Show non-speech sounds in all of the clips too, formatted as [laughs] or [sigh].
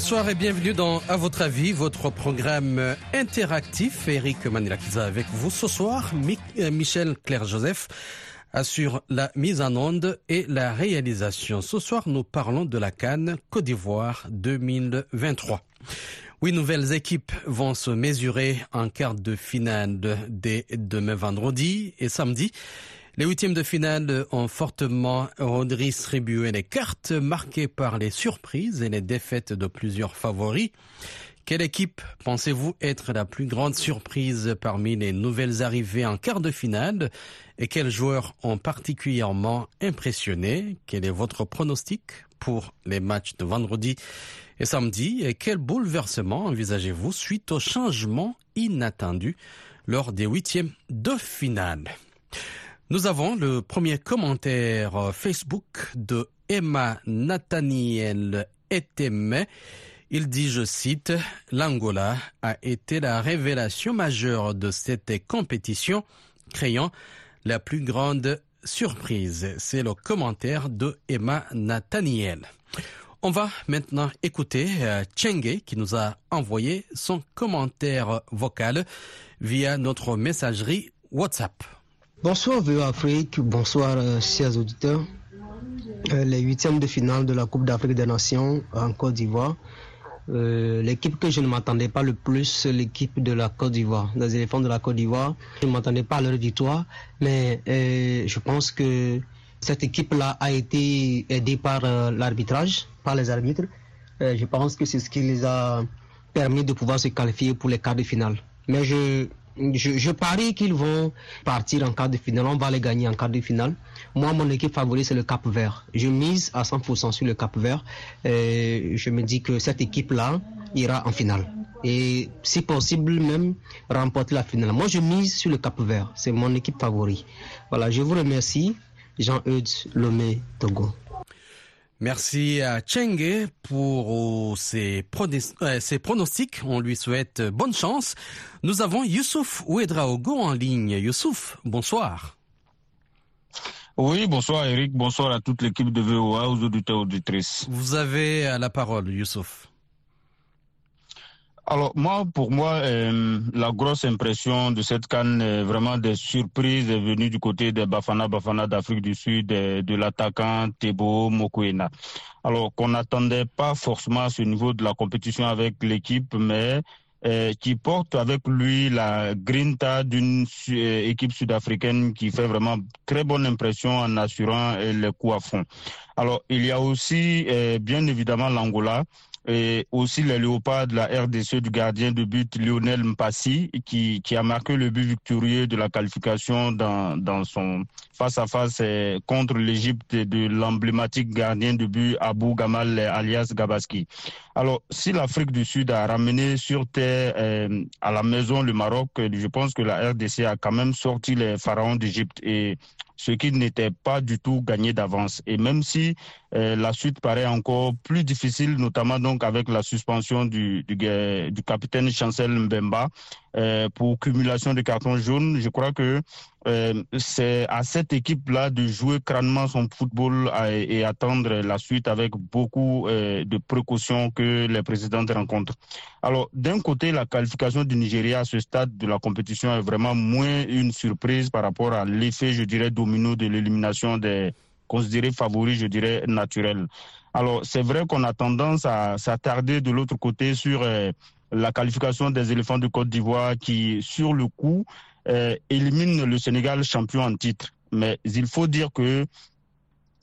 Bonsoir et bienvenue dans À votre avis, votre programme interactif. Eric Manilakiza avec vous ce soir. Euh, Michel Claire-Joseph assure la mise en onde et la réalisation. Ce soir, nous parlons de la Cannes Côte d'Ivoire 2023. Huit nouvelles équipes vont se mesurer en quart de finale dès demain vendredi et samedi. Les huitièmes de finale ont fortement redistribué les cartes marquées par les surprises et les défaites de plusieurs favoris. Quelle équipe pensez-vous être la plus grande surprise parmi les nouvelles arrivées en quart de finale et quels joueurs ont particulièrement impressionné? Quel est votre pronostic pour les matchs de vendredi et samedi et quel bouleversement envisagez-vous suite au changement inattendu lors des huitièmes de finale? Nous avons le premier commentaire Facebook de Emma Nathaniel Eteme. Il dit, je cite, l'Angola a été la révélation majeure de cette compétition, créant la plus grande surprise. C'est le commentaire de Emma Nathaniel. On va maintenant écouter euh, Chenge qui nous a envoyé son commentaire vocal via notre messagerie WhatsApp. Bonsoir VO Afrique, bonsoir euh, chers auditeurs. Euh, les huitièmes de finale de la Coupe d'Afrique des Nations en Côte d'Ivoire. Euh, l'équipe que je ne m'attendais pas le plus, c'est l'équipe de la Côte d'Ivoire, des éléphants de la Côte d'Ivoire. Je ne m'attendais pas à leur victoire, mais je pense que cette équipe-là a été aidée par l'arbitrage, par les arbitres. je pense que c'est ce qui les a permis de pouvoir se qualifier pour les quarts de finale. Mais je je, parie qu'ils vont partir en quart de finale. On va les gagner en quart de finale. Moi, mon équipe favorite, c'est le Cap Vert. Je mise à 100% sur le Cap Vert. Et je me dis que cette équipe-là ira en finale. Et si possible, même remporter la finale. Moi, je mise sur le Cap Vert. C'est mon équipe favorite. Voilà, je vous remercie. Jean-Eudes Lomé Togo. Merci à Chenge pour ses, euh, pronostics. On lui souhaite bonne chance. Nous avons Youssouf Ouedraogo en ligne. Youssouf, bonsoir. Oui, bonsoir Eric, bonsoir à toute l'équipe de VOA, aux auditeurs auditrices. Vous avez la parole, Youssouf. Alors moi, pour moi, euh, la grosse impression de cette canne, est vraiment des surprises venues du côté des Bafana Bafana d'Afrique du Sud, de, l'attaquant Tebo Mokoena. Alors qu'on n'attendait pas forcément ce niveau de la compétition avec l'équipe, mais euh, qui porte avec lui la grinta d'une euh, équipe sud-africaine qui fait vraiment très bonne impression en assurant les coups à fond. Alors il y a aussi bien évidemment l'Angola et aussi les léopards de la RDC du gardien de but Lionel Mpassi qui, qui a marqué le but victorieux de la qualification dans, dans son face-à-face euh, contre l'Égypte de l'emblématique gardien de but Abou Gamal alias Gabaski. Alors, si l'Afrique du Sud a ramené sur terre euh, à la maison le Maroc, je pense que la RDC a quand même sorti les pharaons d'Égypte et ce qui n'était pas du tout gagné d'avance. Et même si euh, la suite paraît encore plus difficile, notamment donc avec la suspension du, du capitaine Chancel Mbemba euh, pour cumulation de cartons jaunes, je crois que euh, c'est à cette équipe-là de jouer crânement son football et attendre la suite avec beaucoup euh, de précautions que les présidents rencontrent. Alors, d'un côté, la qualification du Nigeria à ce stade de la compétition est vraiment moins une surprise par rapport à l'effet, je dirais, domino de l'élimination des considérés favoris, je dirais, naturels. Alors, c'est vrai qu'on a tendance à s'attarder de l'autre côté sur la qualification des éléphants de Côte d'Ivoire qui, sur le coup, euh, élimine le Sénégal champion en titre. Mais il faut dire que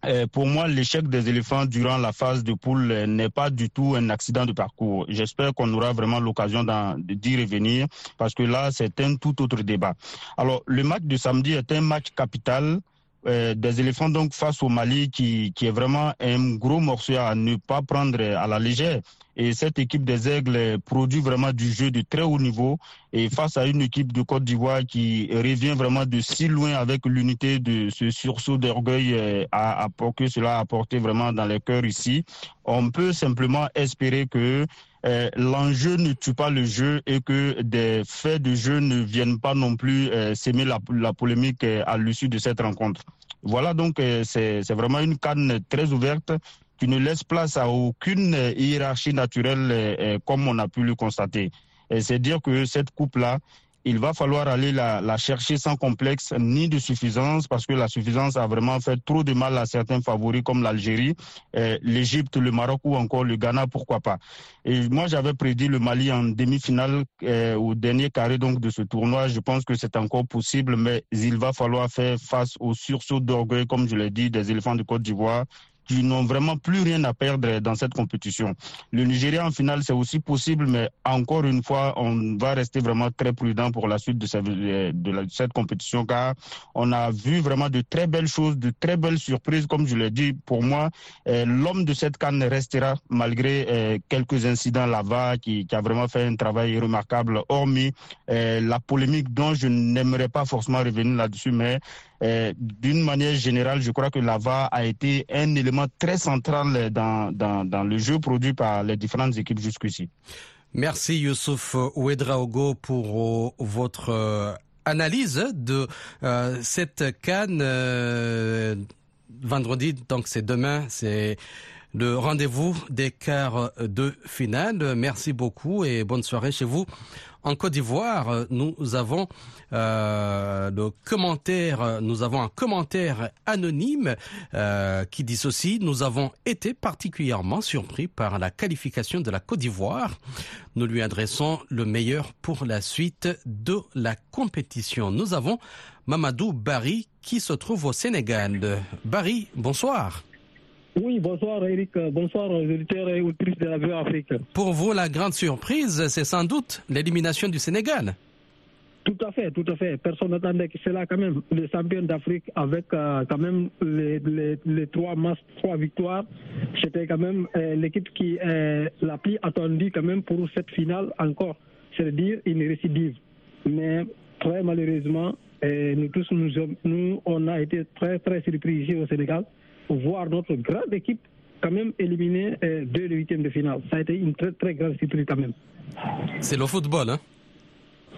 euh, pour moi, l'échec des éléphants durant la phase de poule euh, n'est pas du tout un accident de parcours. J'espère qu'on aura vraiment l'occasion d'y revenir parce que là, c'est un tout autre débat. Alors, le match de samedi est un match capital. Des éléphants donc face au Mali qui, qui est vraiment un gros morceau à ne pas prendre à la légère. Et cette équipe des Aigles produit vraiment du jeu de très haut niveau. Et face à une équipe de Côte d'Ivoire qui revient vraiment de si loin avec l'unité de ce sursaut d'orgueil euh, à, à, que cela a apporté vraiment dans les cœurs ici, on peut simplement espérer que euh, l'enjeu ne tue pas le jeu et que des faits de jeu ne viennent pas non plus euh, s'aimer la, la, polémique à l'issue de cette rencontre. Voilà donc c'est vraiment une canne très ouverte tu ne laisses place à aucune hiérarchie naturelle comme on a pu le constater. C'est dire que cette coupe-là, il va falloir aller la, chercher sans complexe ni de suffisance parce que la suffisance a vraiment fait trop de mal à certains favoris comme l'Algérie, euh, l'Égypte, le Maroc ou encore le Ghana, pourquoi pas. Et moi, j'avais prédit le Mali en demi-finale euh, au dernier carré donc de ce tournoi. Je pense que c'est encore possible, mais il va falloir faire face au sursaut d'orgueil, comme je l'ai dit, des éléphants de Côte d'Ivoire, qui n'ont vraiment plus rien à perdre dans cette compétition. Le Nigeria en finale, c'est aussi possible, mais encore une fois, on va rester vraiment très prudent pour la suite de cette, de cette compétition, car on a vu vraiment de très belles choses, de très belles surprises. Comme je l'ai dit, pour moi, euh, l'homme de cette canne restera malgré euh, quelques incidents là-bas qui, a vraiment fait un travail remarquable, hormis euh, la polémique dont je n'aimerais pas forcément revenir là-dessus, mais d'une manière générale, je crois que l'AVA a été un élément très central dans, dans, le jeu produit par les différentes équipes jusqu'ici. Merci Youssouf Ouedraogo pour euh, votre euh, analyse de euh, cette canne vendredi. Donc c'est demain, c'est le rendez-vous des quarts de finale. Merci beaucoup et bonne soirée chez vous. En Côte d'Ivoire, nous avons euh, le commentaire, nous avons un commentaire anonyme euh, qui dit ceci nous avons été particulièrement surpris par la qualification de la Côte d'Ivoire. Nous lui adressons le meilleur pour la suite de la compétition. Nous avons Mamadou Barry qui se trouve au Sénégal. Barry, bonsoir. Oui, bonsoir Eric, bonsoir aux auditeurs et auditrices de la Vue Afrique. Pour vous, la grande surprise, c'est sans doute l'élimination du Sénégal. Tout à fait, tout à fait. Personne n'attendait que cela quand même. Les champions d'Afrique avec euh, quand même les, les, trois matchs, trois victoires, c'était quand même euh, l'équipe qui est la plus attendue quand même pour cette finale encore. C'est-à-dire une récidive. Mais très malheureusement, euh, nous tous, nous, nous, on a été très très surpris ici au Sénégal voir notre grande équipe quand même éliminer euh, de le huitième de finale. Ça a été une très très grande surprise quand même. C'est le football, hein?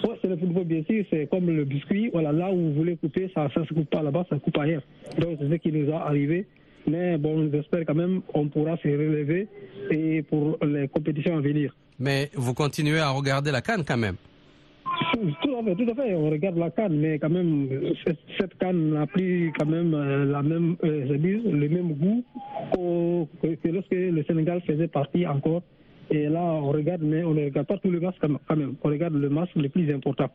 Oui, c'est le football, bien sûr. C'est comme le biscuit. Voilà, là où vous voulez couper, ça ne se coupe pas là-bas, ça coupe ailleurs. Donc, c'est ce qui nous a arrivé. Mais bon, j'espère quand même qu'on pourra se relever et pour les compétitions à venir. Mais vous continuez à regarder la canne quand même tout à fait, tout à fait. On regarde la canne, mais quand même, cette canne n'a plus quand même euh, la même, euh, je dis, le même goût que, lorsque le Sénégal faisait partie encore. Et là, on regarde, mais on ne regarde pas tous les matchs quand même. On regarde le match le plus important.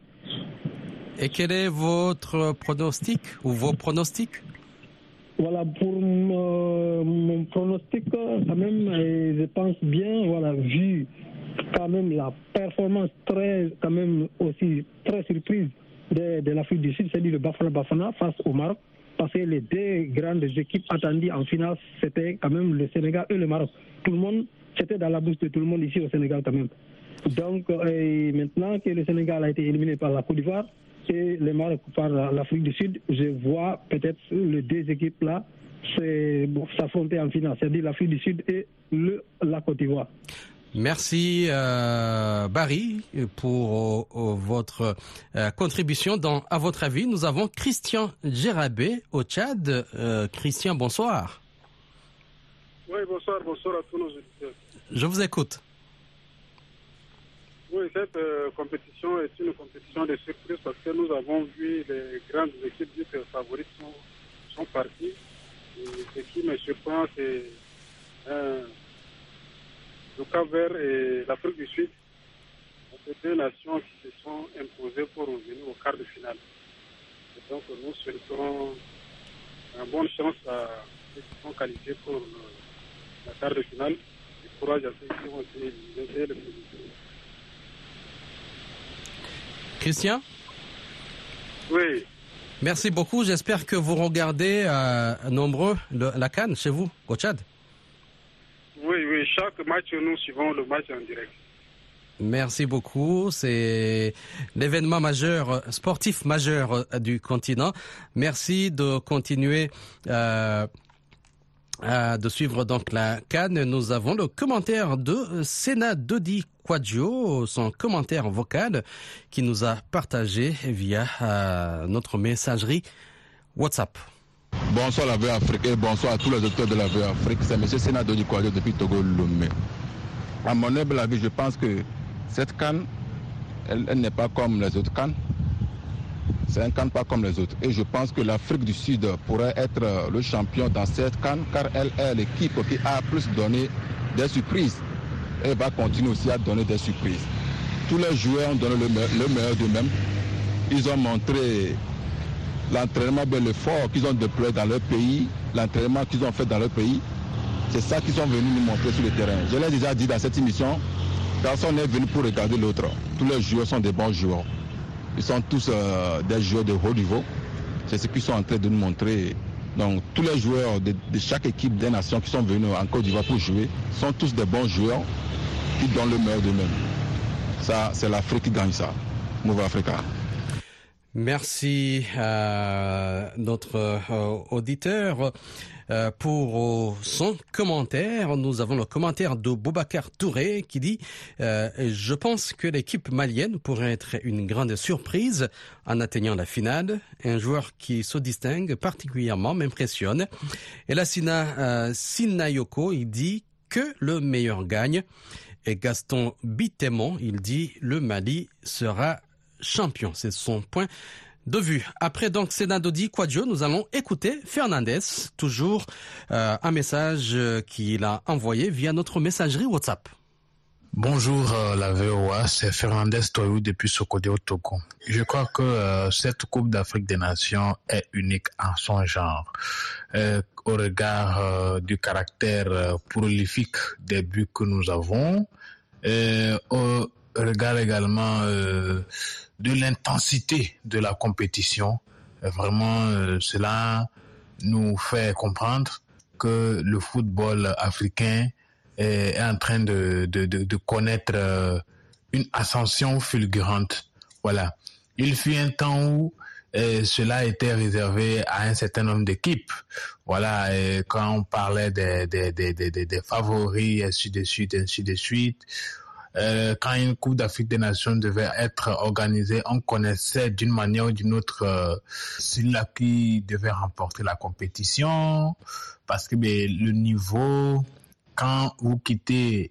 Et quel est votre pronostic ou vos pronostics? Voilà, pour mon pronostic, quand même, je pense bien, voilà, vu quand même la performance très, quand même aussi très surprise de, l'Afrique du Sud, c'est-à-dire le Bafana Bafana face au Maroc. Parce que les deux grandes équipes attendues en finale, c'était quand même le Sénégal et le Maroc. Tout le monde, c'était dans la bouche de tout le monde ici au Sénégal quand même. Donc euh, maintenant que le Sénégal a été éliminé par la Côte d'Ivoire et le Maroc par l'Afrique du Sud, je vois peut-être les deux équipes-là s'affronter en finale, c'est-à-dire l'Afrique du Sud et la Côte d'Ivoire. Merci euh, Barry pour euh, votre euh, contribution. Dans, à votre avis, nous avons Christian Gérabé au Tchad. Christian, bonsoir. Oui, bonsoir, bonsoir à tous nos auditeurs. Je vous écoute. Oui, cette compétition est une compétition de surprise parce que nous avons vu les grandes équipes dites favorites sont, sont parties. Et ce qui me surprend, c'est le Cap-Vert et l'Afrique du Sud sont deux nations qui se sont imposées pour revenir au quart de finale. Et donc nous souhaitons une bonne chance à ceux qui sont qualifiés pour la quart de finale et courage à ceux qui ont été éliminés le Christian? Oui. Merci beaucoup. J'espère que vous regardez euh, nombreux la Cannes chez vous, au Tchad. Chaque match, nous suivons le match en direct. Merci beaucoup. C'est l'événement majeur, sportif majeur du continent. Merci de continuer euh, de suivre donc la Cannes. Nous avons le commentaire de Sénat Dodi Quadio, son commentaire vocal qui nous a partagé via euh, notre messagerie WhatsApp. Bonsoir la VOA Afrique et bonsoir à tous les auteurs de la VOA Afrique. C'est M. Sénado du depuis Togo Lomé. À mon humble avis, je pense que cette canne, elle, n'est pas comme les autres cannes. C'est un canne pas comme les autres. Et je pense que l'Afrique du Sud pourrait être le champion dans cette canne car elle est l'équipe qui a plus donné des surprises. Elle va continuer aussi à donner des surprises. Tous les joueurs ont donné le meilleur d'eux-mêmes. Ils ont montré l'entraînement, bien l'effort qu'ils ont déployé dans leur pays, l'entraînement qu'ils ont fait dans leur pays. C'est ça qu'ils sont venus nous montrer sur le terrain. Je l'ai déjà dit dans cette émission, personne n'est venu pour regarder l'autre. Tous les joueurs sont des bons joueurs. Ils sont tous euh, des joueurs de haut niveau. C'est ce qu'ils sont en train de nous montrer. Donc tous les joueurs de, de chaque équipe des nations qui sont venus en Côte d'Ivoire pour jouer sont tous des bons joueurs qui donnent le meilleur d'eux-mêmes. Ça, c'est l'Afrique qui gagne ça. Move Africa. Merci à notre euh, auditeur euh, pour son commentaire. Nous avons le commentaire de Boubacar Touré qui dit euh, Je pense que l'équipe malienne pourrait être une grande surprise en atteignant la finale. Un joueur qui se distingue particulièrement m'impressionne. Et là, Sina euh, Sinayoko, il dit que le meilleur gagne. Et Gaston Bitémon, il dit le Mali sera champion. C'est son point de vue. Après donc Senadodi Quadio, nous allons écouter Fernandez, toujours euh, un message qu'il a envoyé via notre messagerie WhatsApp. Bonjour euh, la VOA, c'est Fernandez Toyou depuis Sokodé au Togo. Je crois que euh, cette Coupe d'Afrique des Nations est unique en son genre. Euh, au regard du caractère prolifique des buts que nous avons, regard également de l'intensité de la compétition. Vraiment, cela nous fait comprendre que le football africain est en train de, de, de, connaître une ascension fulgurante. Voilà. Il fut un temps où euh, cela était réservé à un certain nombre d'équipes. Voilà, quand on parlait des, des, des, des, des favoris, ainsi de suite, ainsi de suite. Euh, quand une Coupe d'Afrique des Nations devait être organisée, on connaissait d'une manière ou d'une autre euh, celui-là qui devait remporter la compétition, parce que ben, le niveau, quand vous quittez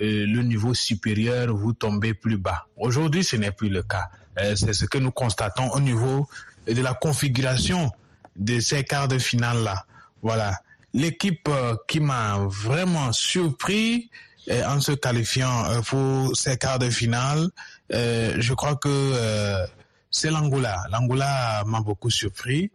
euh, le niveau supérieur, vous tombez plus bas. Aujourd'hui, ce n'est plus le cas. Euh, c'est ce que nous constatons au niveau de la configuration de ces quarts de finale-là. Voilà. L'équipe qui m'a vraiment surpris euh, en se qualifiant euh, pour ces quarts de finale, je crois que c'est l'Angola. L'Angola m'a beaucoup surpris.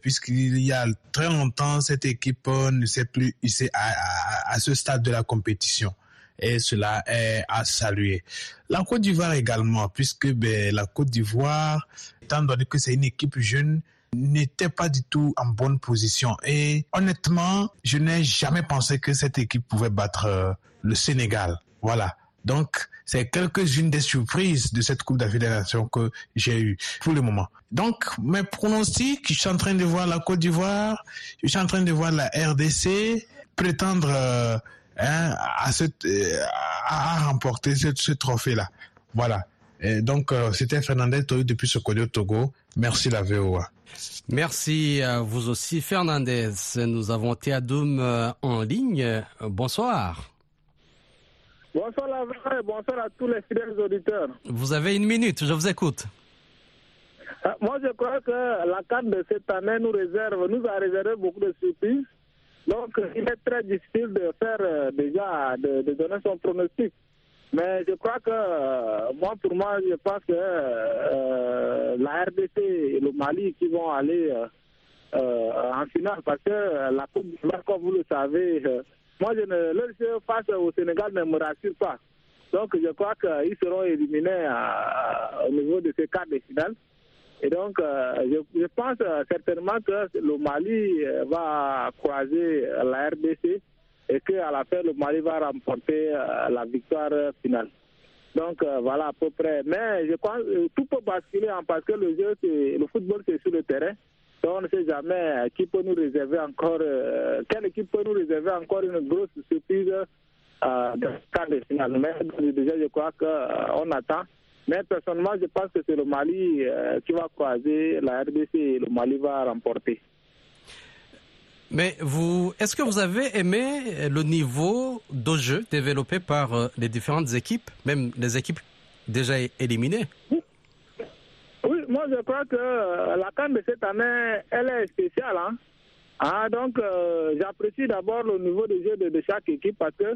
Puisqu'il y a très longtemps, cette équipe ne s'est plus hissée à, à, ce stade de la compétition. Et cela est à saluer. La Côte d'Ivoire également, puisque ben, la Côte d'Ivoire, étant donné que c'est une équipe jeune, n'était pas du tout en bonne position. Et honnêtement, je n'ai jamais pensé que cette équipe pouvait battre euh, le Sénégal. Voilà. Donc, c'est quelques-unes des surprises de cette Coupe d'Afrique des Nations que j'ai eues pour le moment. Donc, mes pronostics, je suis en train de voir la Côte d'Ivoire, je suis en train de voir la RDC prétendre euh, hein, à, ce, à, remporter ce, trophée-là. Voilà. Donc, euh, c'était Fernandez Toyo depuis Sokodio Togo. Merci la VOA. Merci à vous aussi, Fernandez. Nous avons Théadoum en ligne. Bonsoir. Bonsoir la et bonsoir à tous les fidèles auditeurs. Vous avez une minute, je vous écoute. Moi, je crois que la carte de cette année nous réserve, nous a réservé beaucoup de surprises. Donc, il est très difficile de faire euh, déjà, de, de donner son pronostic. Mais je crois que, euh, moi, pour moi, je pense que euh, la RDC et le Mali qui vont aller euh, en finale, parce que la Coupe du Monde, comme vous le savez, moi, je ne, leur jeu face au Sénégal ne me rassure pas. Donc, je crois qu'ils seront éliminés à, au niveau de ces quarts de finale. Et donc, je, je, pense certainement que le Mali va croiser la RDC et qu'à la fin, le Mali va remporter euh, la victoire finale. Donc euh, voilà à peu près. Mais je que tout peut basculer hein, parce que le jeu, le football, c'est sur le terrain. Donc on ne sait jamais qui peut nous réserver encore, euh, quelle équipe peut nous réserver encore une grosse surprise euh, dans le quart de finale. Mais déjà, je crois qu'on attend. Mais personnellement, je pense que c'est le Mali qui va croiser la RDC et le Mali va remporter. Mais vous, est-ce que vous avez aimé le niveau de jeu développé par euh, les différentes équipes, même les équipes déjà éliminées? Oui, moi je crois que euh, la canne de cette année, elle est spéciale. Hein? Ah, donc euh, j'apprécie d'abord le niveau de jeu de, de, chaque équipe parce que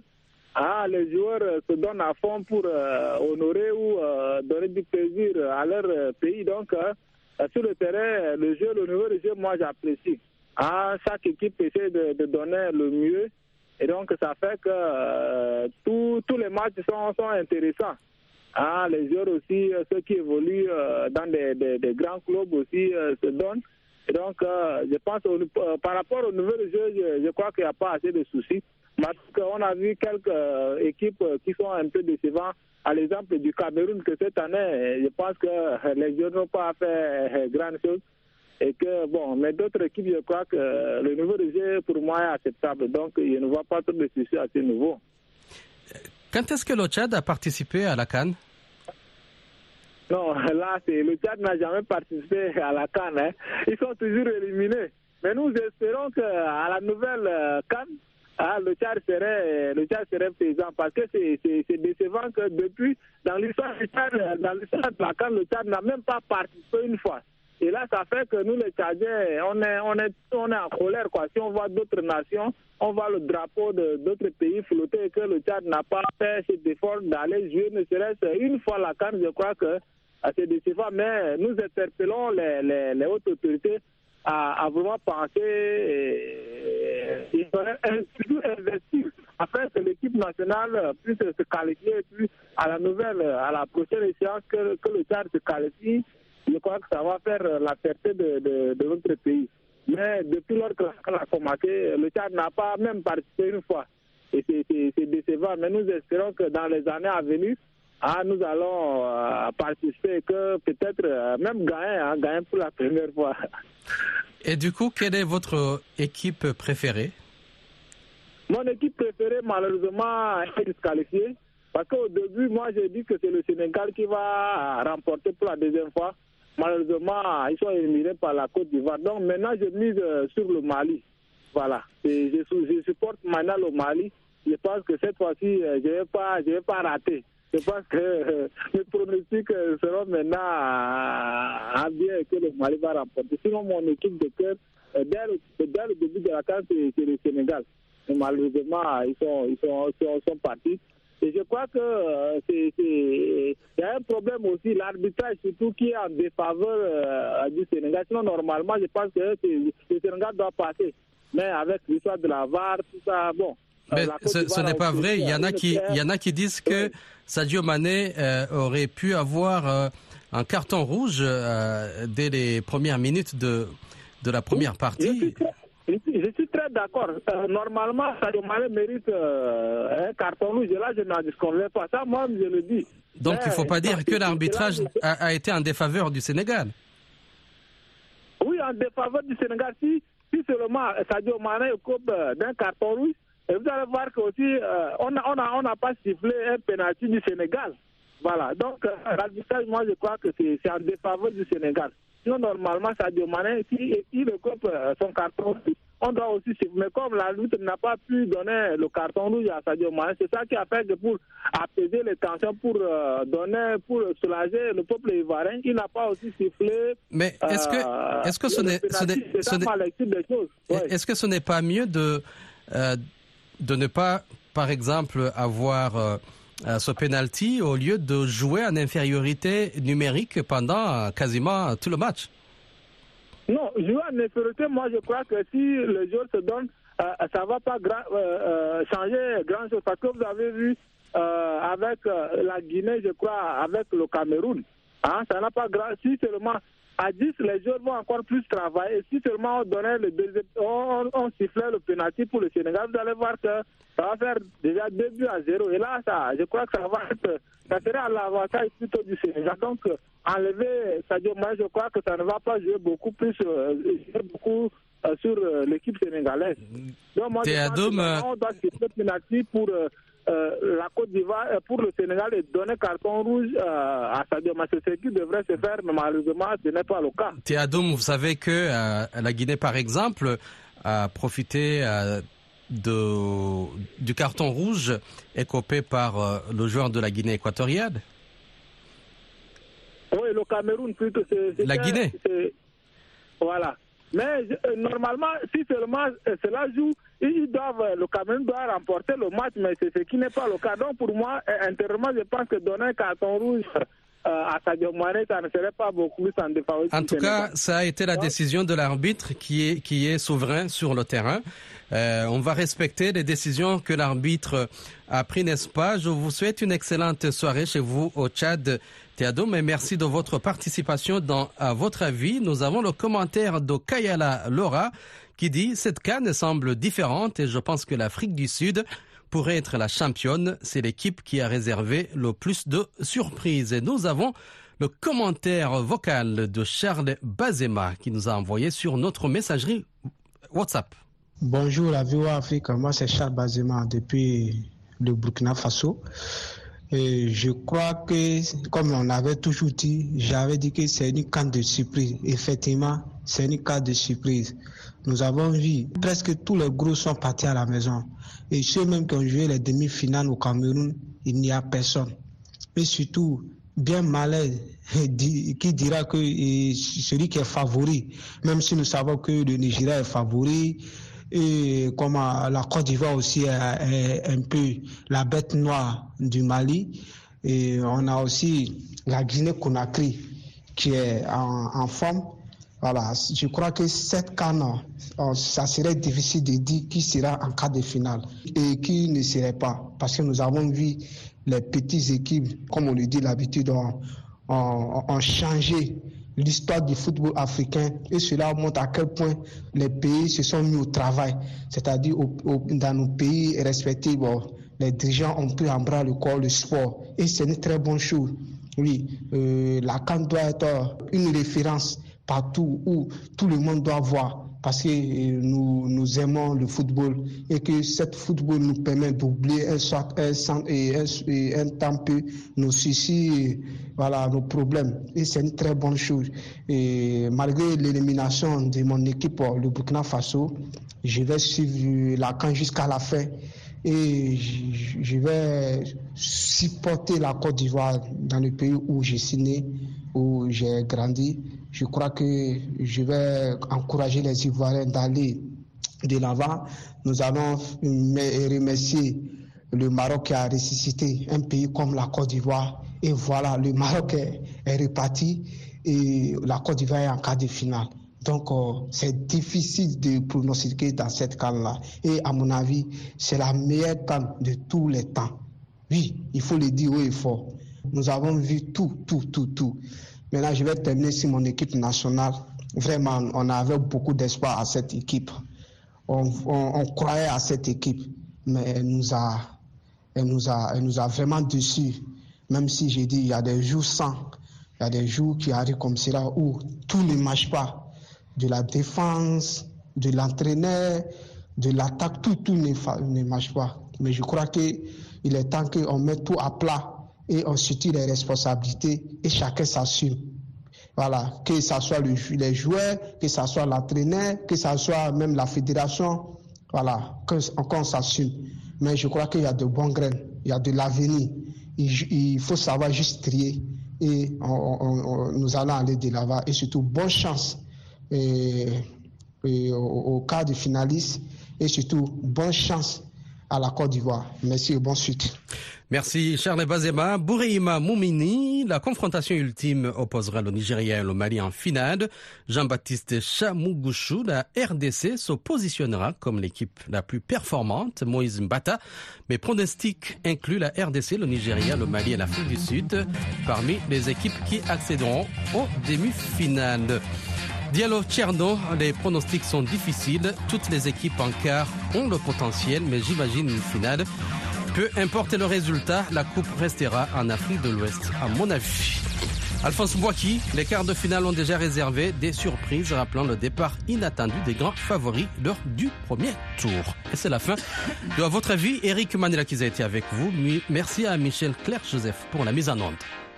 ah, les joueurs se donnent à fond pour honorer ou donner du plaisir à leur pays. Donc sur le terrain, le jeu, le niveau de jeu, moi j'apprécie. Ah, chaque équipe essaie de, de, donner le mieux. Et donc, ça fait que euh, tous les matchs sont, sont intéressants. Ah, les joueurs aussi, ceux qui évoluent euh, dans des, grands clubs aussi euh, se donnent. Donc, je pense, par rapport au niveau de jeu, je, crois qu'il n'y a pas assez de soucis. Parce qu'on a vu quelques équipes qui sont un peu décevantes. À l'exemple du Cameroun, que cette année, je pense que les joueurs n'ont pas fait grand chose et que bon, mais d'autres équipes, je crois que le niveau de jeu pour moi est acceptable. Donc, je ne vois pas trop de soucis à ce niveau. Quand est-ce que le Tchad a participé à la Cannes? Non, [laughs] là, le Tchad n'a jamais participé à la Cannes. Hein. Ils sont toujours éliminés. Mais nous espérons qu'à la nouvelle Cannes, ah, le Tchad serait, le Tchad serait présent parce que c'est décevant que depuis, dans l'histoire dans l'histoire de la Cannes, le Tchad n'a même pas participé une fois. Et là, ça fait que nous, les Tchadiens, on est, on est, on est en colère. Quoi. Si on voit d'autres nations, on voit le drapeau de d'autres pays flotter et que le Tchad n'a pas fait cet effort d'aller jouer, ne serait-ce une fois la canne, je crois que c'est décevant. Mais nous interpellons les, les, hautes autorités à, vraiment penser et, et, surtout investir afin que l'équipe nationale puisse se qualifier à la nouvelle, à la prochaine échéance, que, que le Tchad se qualifie je crois que ça va faire la fierté de, de, de notre pays. Mais depuis lors que la a commencé, le Tchad n'a pas même participé une fois. Et c'est décevant. Mais nous espérons que dans les années à venir, ah, nous allons euh, participer et que peut-être euh, même gagner, hein, gagner pour la première fois. [laughs] Et du coup, quelle est votre équipe préférée? Mon équipe préférée, malheureusement, est disqualifiée. Parce qu'au début, moi, j'ai dit que c'est le Sénégal qui va remporter pour la deuxième fois. Malheureusement, ils sont éliminés par la Côte d'Ivoire. Donc maintenant, je mise sur le Mali. Voilà. Et je, supporte maintenant le Mali. Je pense que cette fois-ci, je ne vais, pas, je vais pas rater. Je pense que euh, les pronostics seront maintenant à, bien que le Mali va remporter. Sinon, mon équipe de cœur, dès, le, dès début de la carte, c'est le Sénégal. Et malheureusement, ils sont, ils sont, ils sont partis. Et je crois que euh, c'est il y a un problème aussi, l'arbitrage surtout qui est en défaveur euh, du Sénégal. Sinon, normalement, je pense que le Sénégal doit passer. Mais avec l'histoire de la VAR, tout ça, bon. Mais ce, ce n'est pas vrai. Il y en a qui, il y en a qui disent que Sadio Mané euh, aurait pu avoir euh, un carton rouge euh, dès les premières minutes de de la première partie. Je suis très d'accord. Euh, normalement, Sadio Mané mérite euh, un carton rouge. Là, je n'en disconviens pas. Ça, moi, je le dis. Donc, il ne faut pas dire que l'arbitrage a, a, été en défaveur du Sénégal. Oui, en défaveur du Sénégal. Si, si seulement Sadio Mané coupe d'un carton rouge, et vous allez voir qu'aussi, euh, on n'a on a, on a pas sifflé un pénalty du Sénégal. Voilà. Donc, l'arbitrage, moi, je crois que c'est en défaveur du Sénégal. Sinon, normalement, Sadio Mané, s'il si, le coupe son carton rouge, on doit aussi suivre. Mais comme la lutte n'a pas pu donner le carton rouge à Sadio Mané, c'est ça qui a fait que pour apaiser les tensions, pour euh, donner, pour soulager le peuple ivoirien, il n'a pas aussi sifflé. Mais est-ce que, euh, est-ce que ce n'est, ce n'est, ce n'est, est-ce que ce n'est pas mieux de, euh, de ne pas, par exemple, avoir euh, ce penalty au lieu de jouer en infériorité numérique pendant quasiment tout le match? Non, jouer en infériorité, moi je crois que si le joueur se donne, euh, ça ne va pas euh, changer grand chose. Parce que vous avez vu avec la Guinée, je crois, avec le Cameroun, hein, ça n'a pas grand Si seulement à 10, les joueurs vont encore plus travailler. Si seulement on donnait le deuxième, on, on sifflait le penalty pour le Sénégal, vous allez voir que ça va faire déjà 2 buts à 0. Et là, ça, je crois que ça va être, ça serait à l'avantage plutôt du Sénégal. Donc, enlever Sadio Mané, je crois que ça ne va pas jouer beaucoup plus, euh, beaucoup euh, sur euh, l'équipe sénégalaise. Donc, moi, je pense que on doit siffler penalty pour la Côte d'Ivoire, pour le Sénégal et donner carton rouge à Sadio ce qui devrait se faire, mais malheureusement, ce n'est pas le cas. Théadoum, vous savez que la Guinée, par exemple, a profité de, du carton rouge écopé par le joueur de la Guinée équatoriale? Oui, le Cameroun plutôt. La Guinée Voilà. Mais normalement, si seulement cela joue, ils doivent, le Cameroun doit remporter le match, mais c'est ce qui n'est pas le cas. Donc pour moi, intérieurement, je pense que donner un carton rouge à Sadio Mane, ça ne serait pas beaucoup en défaveur. En tout cas, ça a été la décision de l'arbitre qui est, qui est souverain sur le terrain. Euh, on va respecter les décisions que l'arbitre a prises, n'est-ce pas? Je vous souhaite une excellente soirée chez vous au Tchad. Théado, mais merci de votre participation dans À votre avis. Nous avons le commentaire de Kayala Laura qui dit Cette canne semble différente et je pense que l'Afrique du Sud pourrait être la championne. C'est l'équipe qui a réservé le plus de surprises. Et nous avons le commentaire vocal de Charles Bazema qui nous a envoyé sur notre messagerie WhatsApp. Bonjour la VOA Afrique, moi c'est Charles Bazema depuis le Burkina Faso. Je crois que, comme on avait toujours dit, j'avais dit que c'est une canne de surprise. Effectivement, c'est une canne de surprise. Nous avons vu, presque tous les gros sont partis à la maison. Et ceux même qui ont joué les demi-finales au Cameroun, il n'y a personne. Et surtout, bien malin [laughs] qui dira que celui qui est favori, même si nous savons que le Nigeria est favori, et comme la Côte d'Ivoire aussi est, un peu la bête noire du Mali. Et on a aussi la Guinée-Conakry qui est en, forme. Voilà, je crois que cette canne, oh, ça serait difficile de dire qui sera en cas de finale et qui ne serait pas. Parce que nous avons vu les petites équipes, comme on le dit l'habitude, ont changé l'histoire du football africain et cela montre à quel point les pays se sont mis au travail. C'est-à-dire dans nos pays respectifs, les dirigeants ont pris en bras le corps le sport et c'est une très bonne chose. Oui, euh, la CAN doit être une référence partout où tout le monde doit voir parce que euh, nous, aimons le football et que ce football nous permet d'oublier un, temps peu nos soucis, voilà, nos problèmes. Et c'est une très bonne chose. Et malgré l'élimination de mon équipe, le Burkina Faso, je vais suivre la CAN jusqu'à la fin et je vais supporter la Côte d'Ivoire dans le pays où j'ai signé, où j'ai grandi je crois que je vais encourager les Ivoiriens d'aller de l'avant. Nous allons remercier le Maroc qui a ressuscité un pays comme la Côte d'Ivoire. Et voilà, le Maroc est, reparti et la Côte d'Ivoire est en quart de finale. Donc, euh, c'est difficile de pronostiquer dans cette canne-là. Et à mon avis, c'est la meilleure canne de tous les temps. Oui, il faut le dire haut et fort. Nous avons vu tout, tout, tout, tout. Maintenant, je vais terminer sur mon équipe nationale. Vraiment, on avait beaucoup d'espoir à cette équipe. On, croyait à cette équipe, mais elle nous a, elle nous a, elle nous a vraiment déçus. Même si j'ai dit, il y a des jours sans, il y a des jours qui arrivent comme cela où tout ne marche pas. De la défense, de l'entraîneur, de l'attaque, tout, tout ne, ne marche pas. Mais je crois qu'il est temps qu'on mette tout à plat et on situe les responsabilités et chacun s'assume. Voilà, que ce soit les joueurs, que ce soit l'entraîneur, que ce soit même la fédération, voilà, qu'on s'assume. Mais je crois qu'il y a de bons graines, il y a de l'avenir. Il, faut savoir juste trier et nous allons aller de l'avant. Et surtout, bonne chance et, au, au cas de finaliste et surtout, bonne chance à la Côte d'Ivoire. Merci et bonne suite. Merci Charles Bazema. Boureima Moumini, la confrontation ultime opposera le Nigeria et le Mali en finale. Jean-Baptiste Chamougouchou, la RDC, se positionnera comme l'équipe la plus performante. Moïse Mbata, mes pronostics incluent la RDC, le Nigeria, le Mali et l'Afrique du Sud parmi les équipes qui accéderont aux demi-finales. Diallo Tcherno, les pronostics sont difficiles. Toutes les équipes en quart ont le potentiel, mais j'imagine une finale. Peu importe le résultat, la coupe restera en Afrique de l'Ouest, à mon avis. Alphonse Boaki, les quarts de finale ont déjà réservé des surprises, rappelant le départ inattendu des grands favoris lors du premier tour. Et c'est la fin de À votre avis, Eric Manila qui a été avec vous. Merci à Michel Claire-Joseph pour la mise en onde.